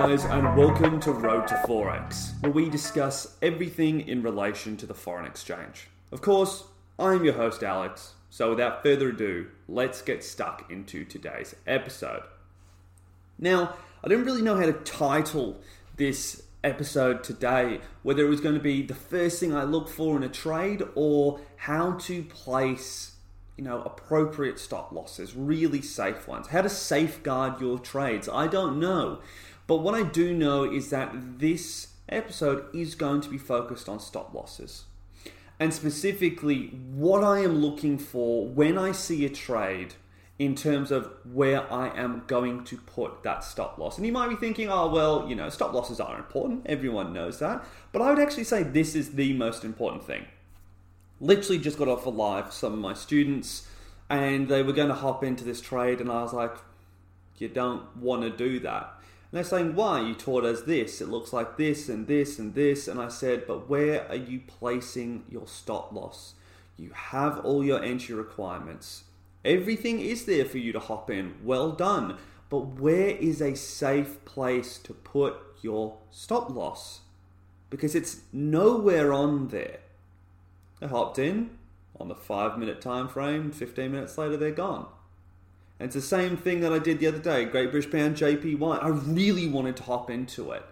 guys, and welcome to Road to Forex, where we discuss everything in relation to the foreign exchange. Of course, I'm your host, Alex, so without further ado, let's get stuck into today's episode. Now, I didn't really know how to title this episode today, whether it was going to be the first thing I look for in a trade or how to place you know, appropriate stop losses, really safe ones. How to safeguard your trades, I don't know. But what I do know is that this episode is going to be focused on stop losses. And specifically, what I am looking for when I see a trade in terms of where I am going to put that stop loss. And you might be thinking, oh, well, you know, stop losses are important. Everyone knows that. But I would actually say this is the most important thing. Literally just got off a live some of my students and they were going to hop into this trade and I was like, you don't want to do that. And they're saying, why? You taught us this. It looks like this and this and this. And I said, but where are you placing your stop loss? You have all your entry requirements. Everything is there for you to hop in. Well done. But where is a safe place to put your stop loss? Because it's nowhere on there. They hopped in on the five minute time frame, 15 minutes later, they're gone. It's the same thing that I did the other day Great British Pound JPY. I really wanted to hop into it.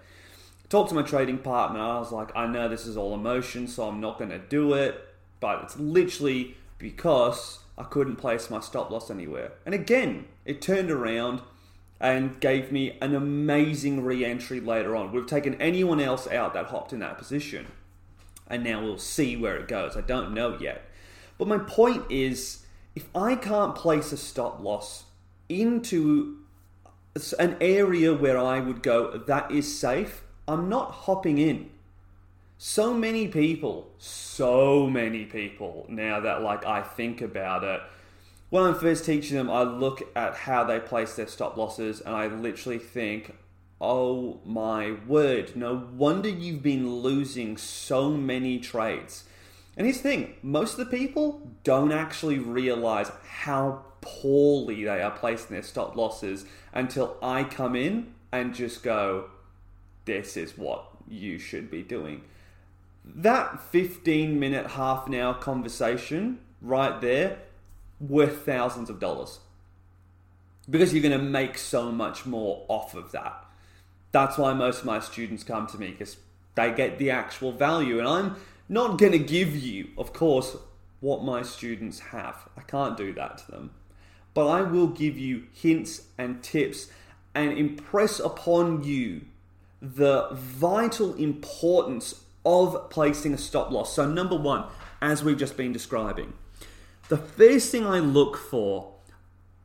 Talked to my trading partner. I was like, I know this is all emotion, so I'm not going to do it. But it's literally because I couldn't place my stop loss anywhere. And again, it turned around and gave me an amazing re entry later on. We've taken anyone else out that hopped in that position. And now we'll see where it goes. I don't know yet. But my point is if I can't place a stop loss into an area where I would go, that is safe, I'm not hopping in. So many people, so many people, now that like I think about it, when I'm first teaching them, I look at how they place their stop losses and I literally think, oh my word, no wonder you've been losing so many trades. And here's the thing most of the people don't actually realize how poorly they are placing their stop losses until I come in and just go, this is what you should be doing. That 15 minute, half an hour conversation right there, worth thousands of dollars. Because you're going to make so much more off of that. That's why most of my students come to me because they get the actual value. And I'm not going to give you, of course, what my students have. I can't do that to them. But I will give you hints and tips and impress upon you the vital importance of placing a stop loss. So, number one, as we've just been describing, the first thing I look for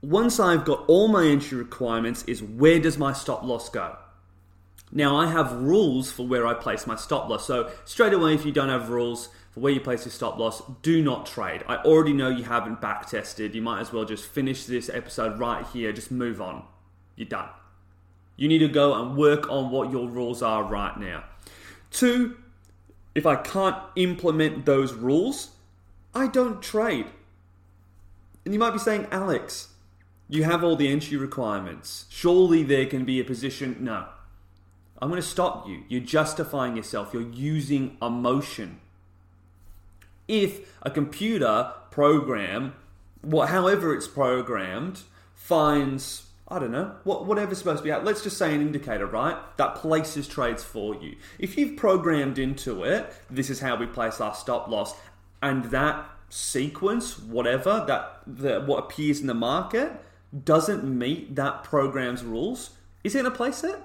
once I've got all my entry requirements is where does my stop loss go? Now, I have rules for where I place my stop loss. So, straight away, if you don't have rules for where you place your stop loss, do not trade. I already know you haven't back tested. You might as well just finish this episode right here, just move on. You're done. You need to go and work on what your rules are right now. Two, if I can't implement those rules, I don't trade. And you might be saying, Alex, you have all the entry requirements. Surely there can be a position. No, I'm going to stop you. You're justifying yourself. You're using emotion. If a computer program, however it's programmed, finds I don't know, what, whatever's supposed to be out. Let's just say an indicator, right? That places trades for you. If you've programmed into it, this is how we place our stop loss, and that sequence, whatever that the, what appears in the market, doesn't meet that program's rules, is it going to place it?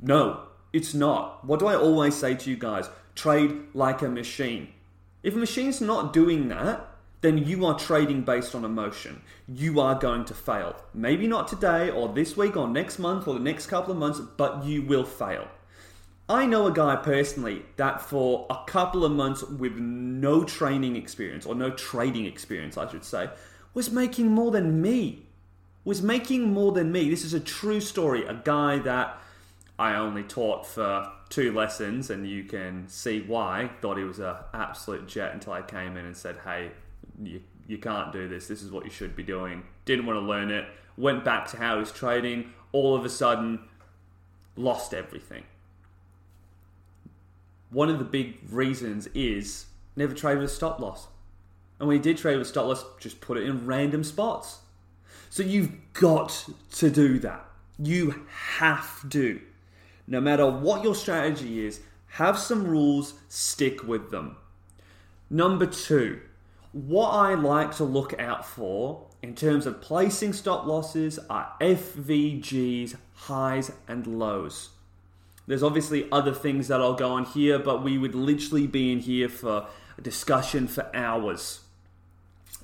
No, it's not. What do I always say to you guys? Trade like a machine. If a machine's not doing that, then you are trading based on emotion. You are going to fail. Maybe not today or this week or next month or the next couple of months, but you will fail. I know a guy personally that for a couple of months with no training experience, or no trading experience, I should say, was making more than me. Was making more than me. This is a true story. A guy that I only taught for two lessons, and you can see why. Thought he was an absolute jet until I came in and said, "Hey, you you can't do this. This is what you should be doing." Didn't want to learn it. Went back to how he was trading. All of a sudden, lost everything. One of the big reasons is never trade with a stop loss. And when you did trade with stop loss, just put it in random spots. So you've got to do that. You have to. No matter what your strategy is, have some rules, stick with them. Number two, what I like to look out for in terms of placing stop losses are FVGs, highs, and lows. There's obviously other things that I'll go on here, but we would literally be in here for a discussion for hours.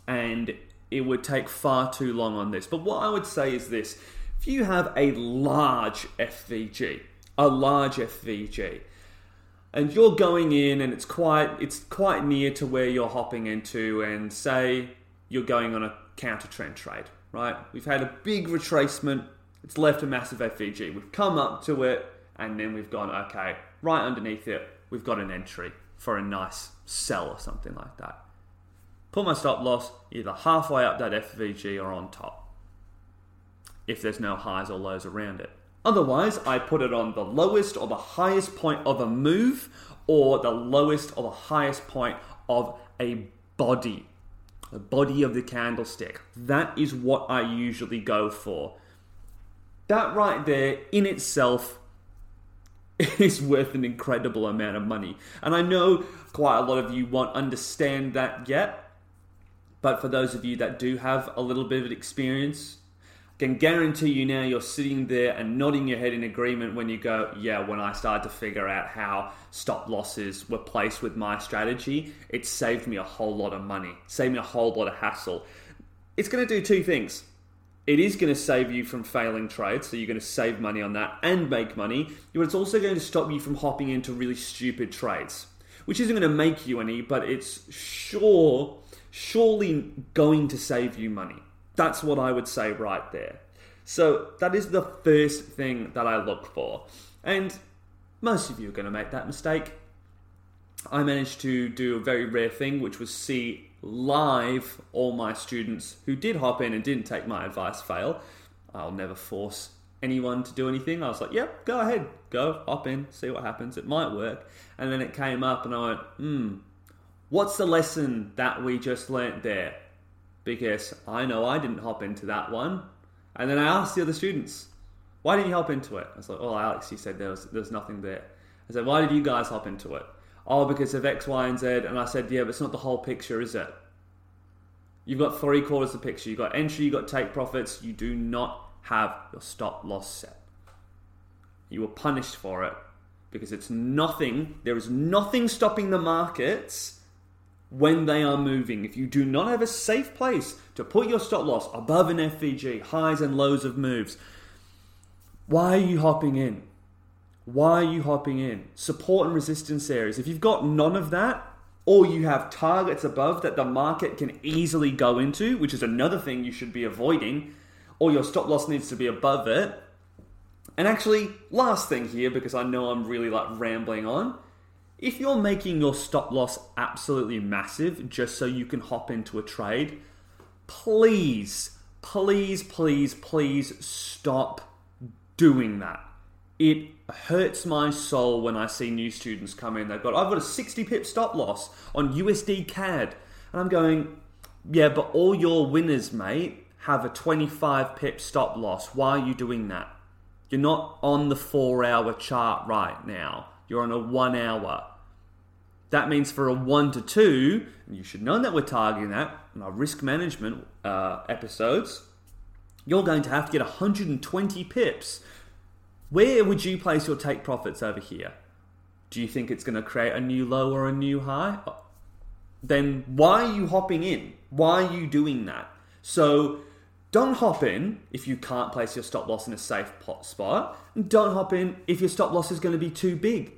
And it would take far too long on this. But what I would say is this if you have a large FVG, a large FVG, and you're going in and it's quite it's quite near to where you're hopping into and say you're going on a counter trend trade, right? We've had a big retracement, it's left a massive FVG. We've come up to it and then we've gone, okay, right underneath it, we've got an entry for a nice sell or something like that. Put my stop loss either halfway up that FVG or on top if there's no highs or lows around it. Otherwise, I put it on the lowest or the highest point of a move or the lowest or the highest point of a body. The body of the candlestick. That is what I usually go for. That right there in itself is worth an incredible amount of money. And I know quite a lot of you won't understand that yet. But for those of you that do have a little bit of experience, can guarantee you now you're sitting there and nodding your head in agreement when you go, yeah, when I started to figure out how stop losses were placed with my strategy, it saved me a whole lot of money, saved me a whole lot of hassle. It's going to do two things. It is going to save you from failing trades, so you're going to save money on that and make money, but it's also going to stop you from hopping into really stupid trades, which isn't going to make you any, but it's sure, surely going to save you money. That's what I would say right there. So that is the first thing that I look for. And most of you are going to make that mistake. I managed to do a very rare thing, which was see live all my students who did hop in and didn't take my advice fail. I'll never force anyone to do anything. I was like, yep, go ahead, go, hop in, see what happens. It might work. And then it came up and I went, hmm, what's the lesson that we just learnt there? Because I know I didn't hop into that one. And then I asked the other students, why didn't you hop into it? I was like, oh, Alex, you said there was, there was nothing there. I said, why did you guys hop into it? Oh, because of X, Y, and Z. And I said, yeah, but it's not the whole picture, is it? You've got three quarters of the picture. You've got entry, you've got take profits. You do not have your stop loss set. You were punished for it because it's nothing, there is nothing stopping the markets when they are moving. If you do not have a safe place to put your stop loss above an FVG, highs and lows of moves, why are you hopping in? Why are you hopping in? Support and resistance areas. If you've got none of that, or you have targets above that the market can easily go into, which is another thing you should be avoiding, or your stop loss needs to be above it. And actually, last thing here, because I know I'm really like rambling on, if you're making your stop loss absolutely massive just so you can hop into a trade, please, please, please, please stop doing that. It hurts my soul when I see new students come in. They've got, I've got a 60 pip stop loss on USD CAD. And I'm going, yeah, but all your winners, mate, have a 25 pip stop loss. Why are you doing that? You're not on the four hour chart right now. You're on a one hour. That means for a one to two, and you should know that we're targeting that in our risk management uh, episodes, you're going to have to get 120 pips. Where would you place your take profits over here? Do you think it's going to create a new low or a new high? Then why are you hopping in? Why are you doing that? So don't hop in if you can't place your stop loss in a safe pot spot. And don't hop in if your stop loss is going to be too big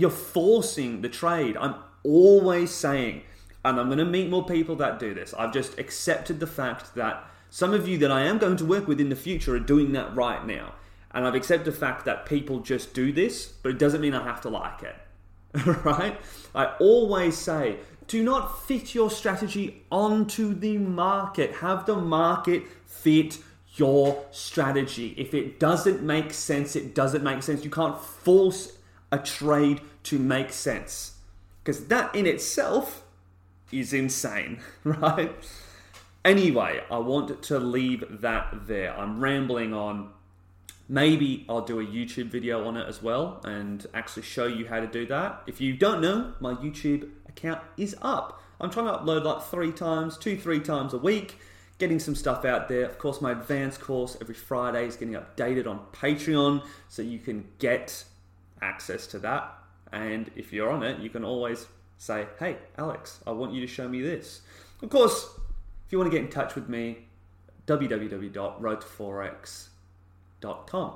you're forcing the trade. I'm always saying, and I'm going to meet more people that do this. I've just accepted the fact that some of you that I am going to work with in the future are doing that right now. And I've accepted the fact that people just do this, but it doesn't mean I have to like it. right? I always say, do not fit your strategy onto the market. Have the market fit your strategy. If it doesn't make sense, it doesn't make sense. You can't force a trade to make sense because that in itself is insane, right? Anyway, I want to leave that there. I'm rambling on. Maybe I'll do a YouTube video on it as well and actually show you how to do that. If you don't know, my YouTube account is up. I'm trying to upload like three times, two, three times a week, getting some stuff out there. Of course, my advanced course every Friday is getting updated on Patreon so you can get access to that. And if you're on it, you can always say, hey, Alex, I want you to show me this. Of course, if you want to get in touch with me, www.roadtoforex.com.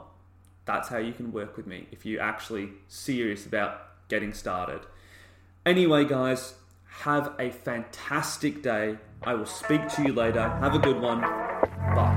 That's how you can work with me if you're actually serious about getting started. Anyway, guys, have a fantastic day. I will speak to you later. Have a good one. Bye.